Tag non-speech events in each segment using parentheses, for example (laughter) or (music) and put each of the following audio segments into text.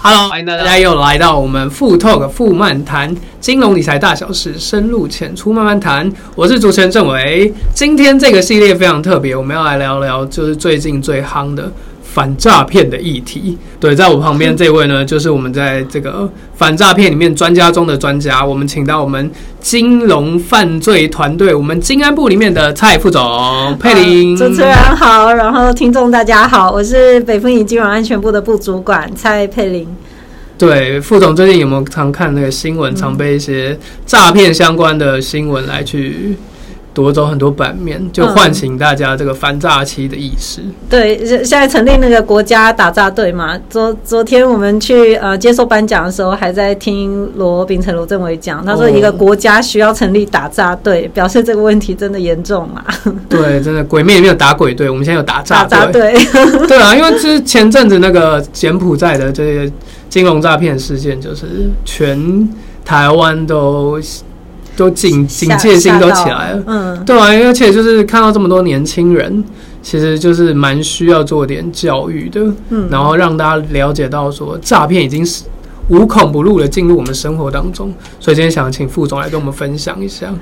Hello，欢迎大家又来到我们富 Talk 富漫谈金融理财大小事，深入浅出慢慢谈。我是主持人郑伟，今天这个系列非常特别，我们要来聊聊就是最近最夯的。反诈骗的议题，对，在我旁边这位呢，就是我们在这个反诈骗里面专家中的专家。我们请到我们金融犯罪团队，我们金安部里面的蔡副总佩玲。主持人好，然后听众大家好，我是北风影金融安全部的部主管蔡佩玲。对，副总最近有没有常看那个新闻，常被一些诈骗相关的新闻来去？夺走很多版面，就唤醒大家这个反诈欺的意识。嗯、对，现在成立那个国家打诈队嘛。昨昨天我们去呃接受颁奖的时候，还在听罗秉成罗政委讲，他说一个国家需要成立打诈队，哦，表示这个问题真的严重嘛。对，真的鬼灭里面有打鬼队，我们现在有打诈诈队。(laughs) 对啊，因为之前阵子那个柬埔寨的这些金融诈骗事件，就是全台湾都。都警警戒心都起来了，嗯，对啊，而且就是看到这么多年轻人，其实就是蛮需要做点教育的，嗯，然后让大家了解到说诈骗已经是无孔不入的进入我们生活当中，所以今天想请副总来跟我们分享一下。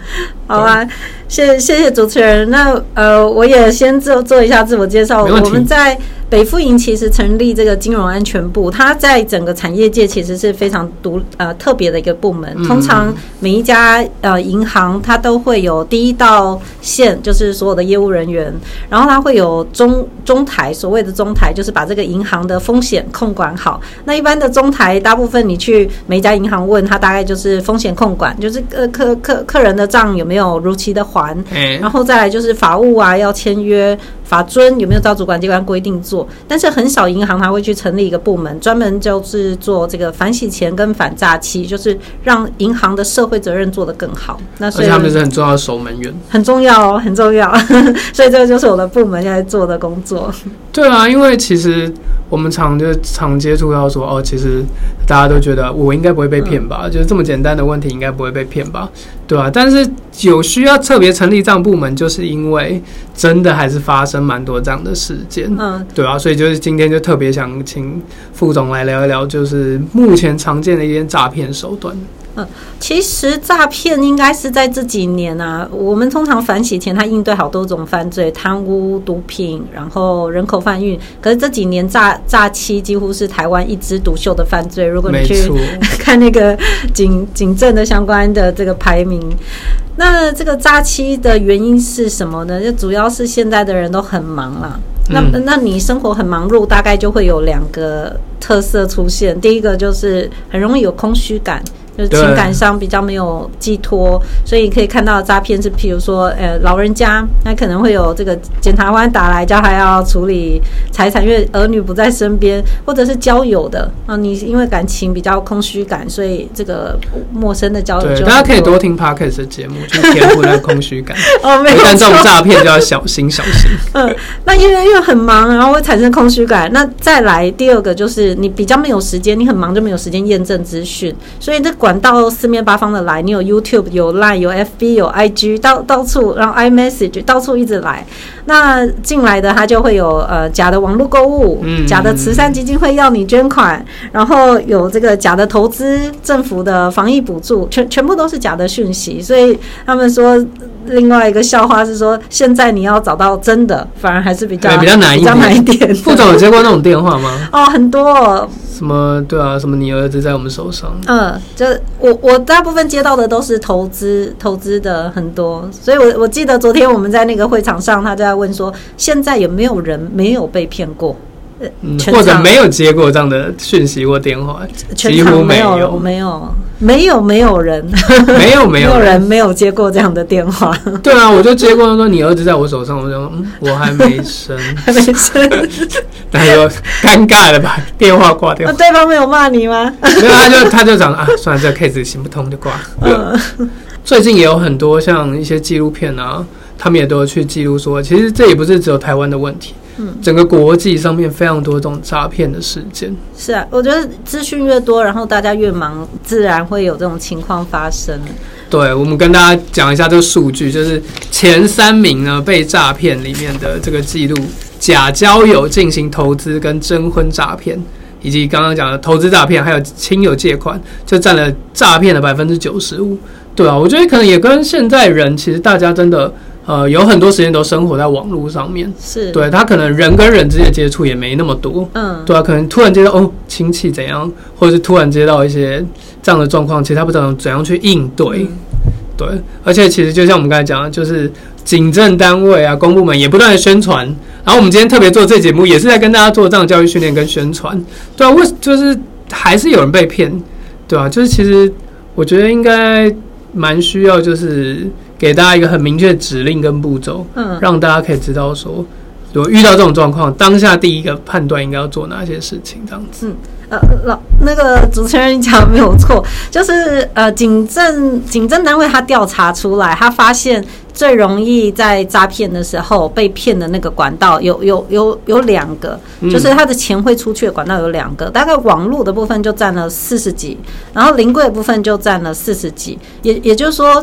好啊，谢谢谢谢主持人。那呃，我也先做做一下自我介绍，我们在。北富银其实成立这个金融安全部，它在整个产业界其实是非常独呃特别的一个部门。通常每一家呃银行它都会有第一道线，就是所有的业务人员，然后它会有中中台，所谓的中台就是把这个银行的风险控管好。那一般的中台，大部分你去每一家银行问，它大概就是风险控管，就是呃客客客人的账有没有如期的还，然后再来就是法务啊要签约。法尊有没有照主管机关规定做？但是很少银行它会去成立一个部门，专门就是做这个反洗钱跟反诈欺，就是让银行的社会责任做得更好。那所以他们是很重要的守门员，很重要哦，(laughs) 很重要。(laughs) 所以这个就是我的部门现在做的工作。对啊，因为其实我们常就常接触到说，哦，其实大家都觉得我应该不会被骗吧？嗯，就是这么简单的问题，应该不会被骗吧？对啊，但是有需要特别成立这样部门，就是因为真的还是发生蛮多这样的事件，嗯，对啊，所以就是今天就特别想请副总来聊一聊，就是目前常见的一些诈骗手段。嗯，其实诈骗应该是在这几年啊，我们通常反洗钱，它应对好多种犯罪，贪污、毒品，然后人口贩运。可是这几年诈诈欺几乎是台湾一枝独秀的犯罪。如果你去 (laughs) 看那个警警政的相关的这个排名，那这个诈欺的原因是什么呢？就主要是现在的人都很忙了。那那你生活很忙碌，大概就会有两个特色出现。第一个就是很容易有空虚感。就是情感上比较没有寄托，所以你可以看到诈骗是，譬如说，呃，老人家那可能会有这个检察官打来，叫他要处理财产，因为儿女不在身边，或者是交友的啊，你因为感情比较空虚感，所以这个陌生的交友就。对，大家可以多听 Podcast 的节目，就填补那个空虚感。哦，没有。但这种诈骗就要小心小心。(laughs) 嗯，那因为因为很忙，然后会产生空虚感。那再来第二个就是你比较没有时间，你很忙就没有时间验证资讯，所以这。管道四面八方的来，你有 YouTube、有 Line、有 FB、有 IG，到到处，然后 iMessage 到处一直来。那进来的他就会有呃假的网络购物，嗯，假的慈善基金会要你捐款，然后有这个假的投资，政府的防疫补助，全全部都是假的讯息。所以他们说，另外一个笑话是说，现在你要找到真的，反而还是比较比较难一点。比较难一点。副总有接过那种电话吗？(laughs) 哦，很多。什么对啊？什么你儿子在我们手上？嗯，就我我大部分接到的都是投资投资的很多，所以我我记得昨天我们在那个会场上，他就在问说，现在有没有人没有被骗过？嗯，或者没有接过这样的讯息或电话，几乎没有，没有，没有，没有人，没有，没有人没有接过这样的电话。对啊，我就接过，他说你儿子在我手上，我就说嗯，我还没生，(laughs) 还没生，(laughs) 那就尴尬了吧？电话挂掉，对方没有骂你吗？没有，他就他就讲啊，算了，这个 case 行不通就挂。嗯，最近也有很多像一些纪录片啊，他们也都有去记录说，其实这也不是只有台湾的问题。嗯，整个国际上面非常多这种诈骗的事件。是啊，我觉得资讯越多，然后大家越忙，自然会有这种情况发生。对，我们跟大家讲一下这个数据，就是前三名呢被诈骗里面的这个记录：假交友进行投资跟征婚诈骗，以及刚刚讲的投资诈骗，还有亲友借款，就占了诈骗的百分之九十五。对啊，我觉得可能也跟现在人其实大家真的呃有很多时间都生活在网络上面，是对他可能人跟人之间的接触也没那么多，嗯，对啊，可能突然接到哦亲戚怎样，或者是突然接到一些这样的状况，其实他不知道怎样去应对。嗯对，而且其实就像我们刚才讲的，就是警政单位啊、公部门也不断的宣传。然后我们今天特别做这节目，也是在跟大家做这样的教育训练跟宣传。对啊，为就是还是有人被骗，对啊，就是其实我觉得应该蛮需要，就是给大家一个很明确的指令跟步骤，嗯，让大家可以知道说，如果遇到这种状况，当下第一个判断应该要做哪些事情，这样子。嗯呃，老那个主持人讲的没有错，(laughs) 就是呃，警政警政单位他调查出来，他发现。最容易在诈骗的时候被骗的那个管道有有有有两个，就是他的钱会出去的管道有两个，大概网络的部分就占了四十几，然后临柜的部分就占了四十几，也也就是说，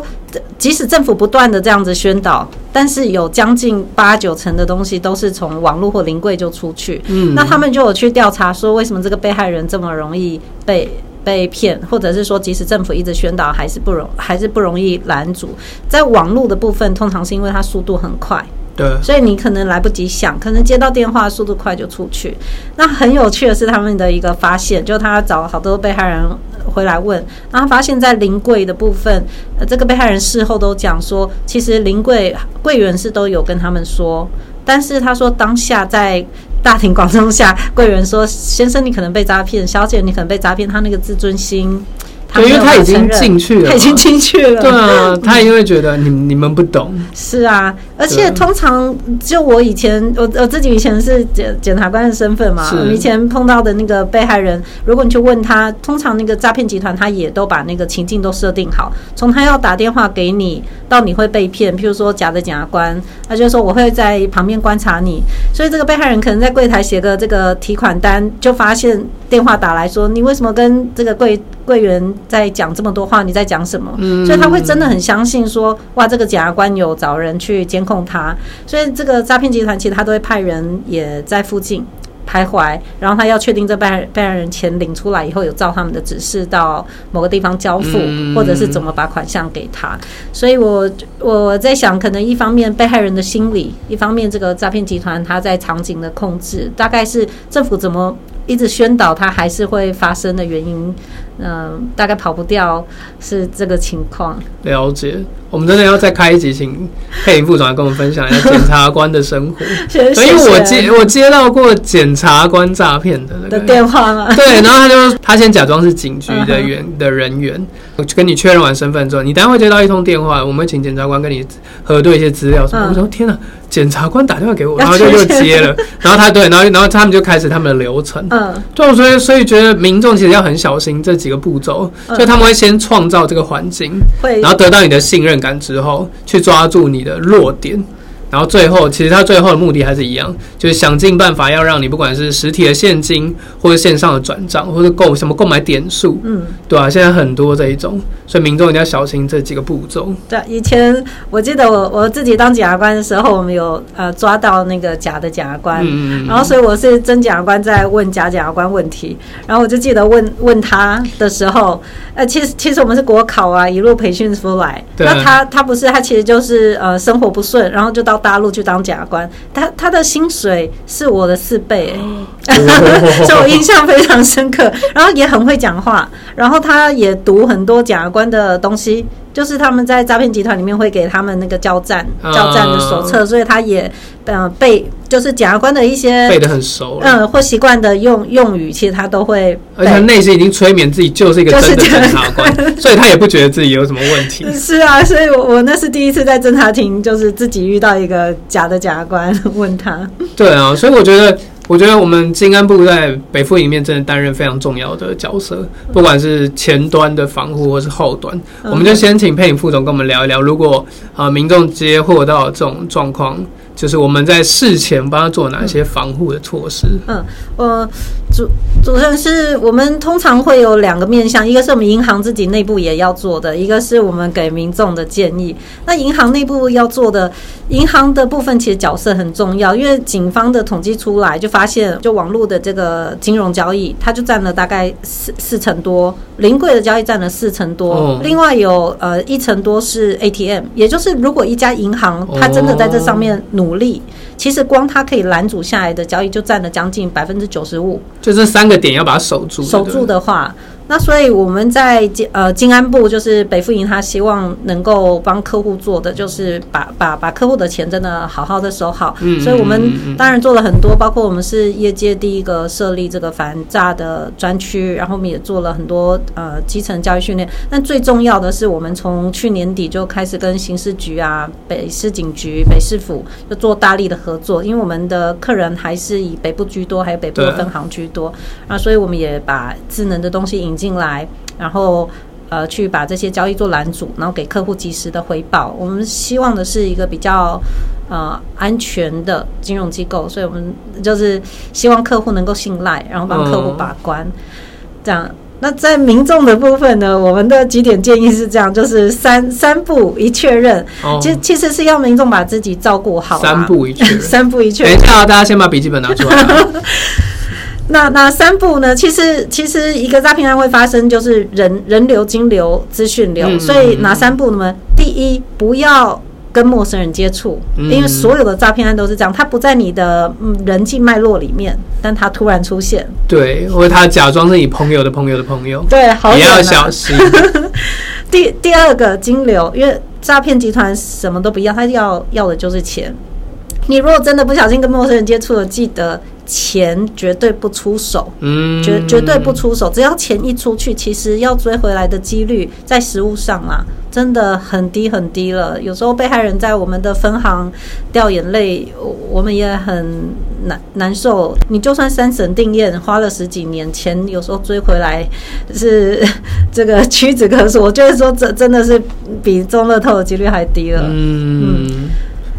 即使政府不断的这样子宣导，但是有将近八九成的东西都是从网络或临柜就出去，嗯，那他们就有去调查说，为什么这个被害人这么容易被。被骗，或者是说，即使政府一直宣导，还是不容，还是不容易拦阻。在网络的部分，通常是因为它速度很快，对，所以你可能来不及想，可能接到电话速度快就出去。那很有趣的是，他们的一个发现，就他找好多被害人回来问，然后发现，在临柜的部分，呃，这个被害人事后都讲说，其实临柜柜员是都有跟他们说，但是他说当下在。大庭广众下，柜员说：“先生，你可能被诈骗；小姐，你可能被诈骗。”他那个自尊心。对，因为他已经进去了，他已经进去了。对啊，他因为觉得你你们不懂。是啊，而且通常就我以前，我我自己以前是检检察官的身份嘛，我以前碰到的那个被害人，如果你去问他，通常那个诈骗集团他也都把那个情境都设定好，从他要打电话给你到你会被骗，譬如说假的检察官，他就说我会在旁边观察你，所以这个被害人可能在柜台写个这个提款单，就发现电话打来说你为什么跟这个柜柜员在讲这么多话，你在讲什么？嗯，所以他会真的很相信说，哇，这个检察官有找人去监控他，所以这个诈骗集团其实他都会派人也在附近徘徊，然后他要确定这被害被害人钱领出来以后，有照他们的指示到某个地方交付，或者是怎么把款项给他。所以我我在想，可能一方面被害人的心理，一方面这个诈骗集团他在场景的控制，大概是政府怎么一直宣导它还是会发生的原因。嗯、呃，大概跑不掉是这个情况。了解，我们真的要再开一集，请佩玲副总来跟我们分享一下检察官的生活。(laughs) 所以我接我接到过检察官诈骗的那个的电话吗？对，然后他就他先假装是警局的员的人员，我就跟你确认完身份之后，你待会接到一通电话，我们请检察官跟你核对一些资料什么。嗯、我说天哪！检察官打电话给我，(laughs) 然后就又接了，(laughs) 然后他对，然后然后他们就开始他们的流程。嗯，就所以所以觉得民众其实要很小心这几个步骤，所以他们会先创造这个环境，然后得到你的信任感之后，去抓住你的弱点。然后最后，其实他最后的目的还是一样，就是想尽办法要让你不管是实体的现金，或者线上的转账，或者购什么购买点数，嗯，对啊，现在很多这一种，所以民众一定要小心这几个步骤。对，以前我记得我我自己当检察官的时候，我们有呃抓到那个假的检察官，嗯，然后所以我是真检察官在问假检察官问题，然后我就记得问问他的时候，呃，其实其实我们是国考啊，一路培训出来，对那他他不是他其实就是呃生活不顺，然后就到。大陆去当检察官，他他的薪水是我的四倍，欸，(laughs) 所以我印象非常深刻。然后也很会讲话，然后他也读很多检察官的东西，就是他们在诈骗集团里面会给他们那个交战交战的手册，所以他也呃背。就是检察官的一些背的很熟，嗯，或习惯的用用语，其实他都会，而且他内心已经催眠自己就是一个真的检察官，(laughs) 所以他也不觉得自己有什么问题。是啊，所以我我那是第一次在侦查庭，就是自己遇到一个假的检察官问他。对啊，所以我觉得，我觉得我们金安部在北富里面真的担任非常重要的角色，不管是前端的防护，或是后端，嗯、我们就先请佩影副总跟我们聊一聊，如果啊、呃、民众接获到这种状况。就是我们在事前帮他做哪些防护的措施？嗯，呃，主主任是我们通常会有两个面向，一个是我们银行自己内部也要做的，一个是我们给民众的建议。那银行内部要做的，银行的部分其实角色很重要，因为警方的统计出来就发现，就网络的这个金融交易，它就占了大概四四成多，临柜的交易占了四成多，哦、另外有呃一成多是 ATM，也就是如果一家银行它真的在这上面努力，哦、其实光它可以拦阻下来的交易就占了将近百分之九十五，就这三个点要把它守住，守住的话。那所以我们在金呃金安部就是北富银，他希望能够帮客户做的就是把把把客户的钱真的好好的收好。嗯，所以我们当然做了很多，包括我们是业界第一个设立这个反诈的专区，然后我们也做了很多呃基层教育训练。但最重要的是，我们从去年底就开始跟刑事局啊、北市警局、北市府就做大力的合作，因为我们的客人还是以北部居多，还有北部的分行居多啊，所以我们也把智能的东西引。进来，然后呃，去把这些交易做拦阻，然后给客户及时的回报。我们希望的是一个比较呃安全的金融机构，所以我们就是希望客户能够信赖，然后帮客户把关。这样，那在民众的部分呢，我们的几点建议是这样，就是三 (laughs) 三步一确认。其其实是要民众把自己照顾好。三步一确认，三步一确认。等一下，大家先把笔记本拿出来。(laughs) 那那三步呢？其实其实一个诈骗案会发生，就是人人流、金流、资讯流。所以哪三步呢？第一，不要跟陌生人接触，因为所有的诈骗案都是这样，他不在你的人际脉络里面，但他突然出现。对，或者他假装是你朋友的朋友的朋友。对，好，也要小心。(laughs) 第第二个金流，因为诈骗集团什么都不要，他要要的就是钱。你如果真的不小心跟陌生人接触了，记得。钱绝对不出手，嗯，绝绝对不出手。只要钱一出去，其实要追回来的几率在实物上啊，真的很低很低了。有时候被害人在我们的分行掉眼泪，我们也很难难受。你就算三审定验，花了十几年，钱有时候追回来是 (laughs) 这个屈指可数。我觉得说这真的是比中乐透的几率还低了，嗯。嗯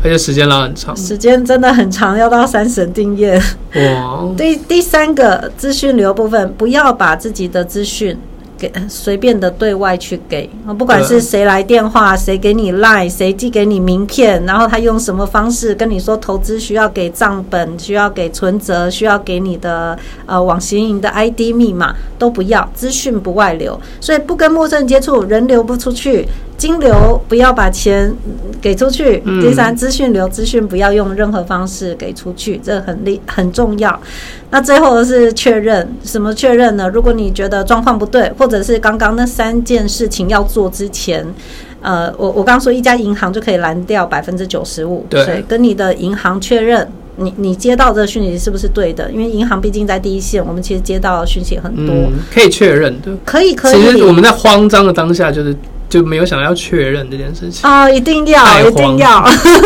而且时间拉很长，时间真的很长，要到三审定验。哇！第第三个资讯流部分，不要把自己的资讯。给随便的对外去给啊，不管是谁来电话，谁给你 line，谁寄给你名片，然后他用什么方式跟你说投资需要给账本，需要给存折，需要给你的呃网行银的 ID 密码都不要，资讯不外流，所以不跟陌生人接触，人流不出去，金流不要把钱给出去。第三，资讯流资讯不要用任何方式给出去，这很厉很重要。那最后是确认，什么确认呢？如果你觉得状况不对，或者是刚刚那三件事情要做之前，呃，我我刚刚说一家银行就可以拦掉百分之九十五，对，跟你的银行确认，你你接到这个讯息是不是对的？因为银行毕竟在第一线，我们其实接到的讯息很多，嗯、可以确认的，可以可以。其实我们在慌张的当下就是。就没有想要确认这件事情哦，一定要，一定要，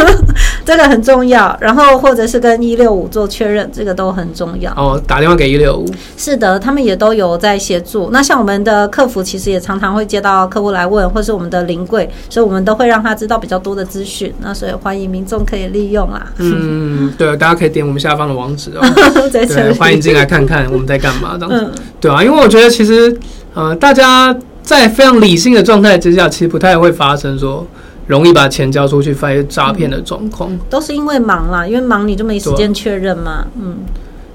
(laughs) 这个很重要。然后或者是跟一六五做确认，这个都很重要。哦，打电话给一六五，是的，他们也都有在协助。那像我们的客服，其实也常常会接到客户来问，或是我们的临柜，所以我们都会让他知道比较多的资讯。那所以欢迎民众可以利用啊。嗯，(laughs) 对，大家可以点我们下方的网址哦。(laughs) 对，欢迎进来看看我们在干嘛这样子。嗯，对啊，因为我觉得其实呃，大家。在非常理性的状态之下，其实不太会发生说容易把钱交出去发现诈骗的状况，嗯，都是因为忙啦，因为忙你就没时间确认嘛。嗯，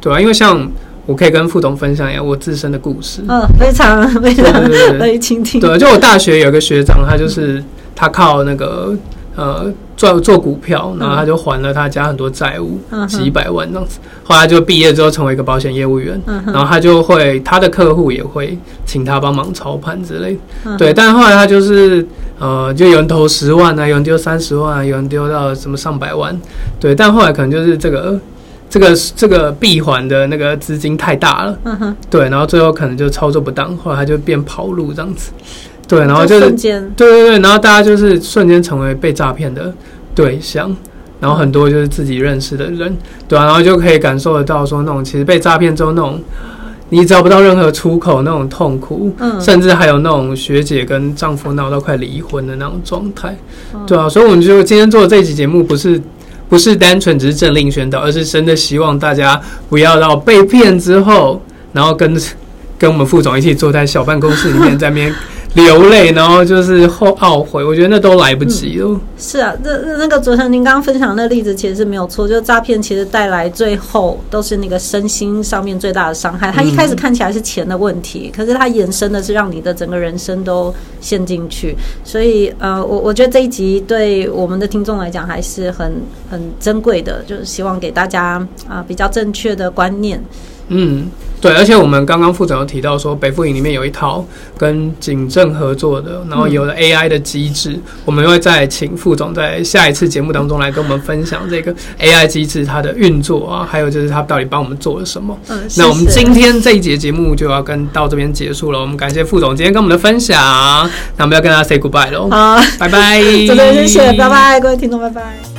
对啊，因为像我可以跟副总分享一下我自身的故事。嗯，非常非常乐意倾听。对，就我大学有个学长，他就是他靠那个。呃，做做股票，然后他就还了他家很多债务，嗯、几百万这样子。后来就毕业之后成为一个保险业务员，嗯、然后他就会他的客户也会请他帮忙操盘之类。嗯、对，但后来他就是呃，就有人投十万啊，有人丢三十万啊，有人丢到什么上百万。对，但后来可能就是这个这个这个闭环的那个资金太大了，嗯、哼对，然后最后可能就操作不当，后来他就变跑路这样子。对，然后就是对对对，然后大家就是瞬间成为被诈骗的对象，然后很多就是自己认识的人，对啊，然后就可以感受得到说那种其实被诈骗之后那种你找不到任何出口那种痛苦，嗯，甚至还有那种学姐跟丈夫闹到快离婚的那种状态，对啊，所以我们就今天做的这期节目不是不是单纯只是政令宣导，而是真的希望大家不要到被骗之后，然后跟 (laughs) 跟我们副总一起坐在小办公室里面在那边。流泪，然后就是后懊悔，我觉得那都来不及了。是啊，那那个主持人您刚刚分享的那例子其实是没有错，就是诈骗其实带来最后都是那个身心上面最大的伤害。他一开始看起来是钱的问题，可是他衍生的是让你的整个人生都陷进去。所以呃，我我觉得这一集对我们的听众来讲还是很很珍贵的，就是希望给大家啊、比较正确的观念。嗯，对，而且我们刚刚副总有提到说，北富营里面有一套跟警政合作的，然后有了 AI 的机制，嗯、我们会再请副总在下一次节目当中来跟我们分享这个 AI 机制它的运作啊，还有就是它到底帮我们做了什么。嗯，那我们今天这一节节目就要跟到这边结束了，我们感谢副总今天跟我们的分享，那我们要跟大家 say goodbye 喽，好，拜拜，(laughs) 真的谢谢，拜拜，各位听众，拜拜。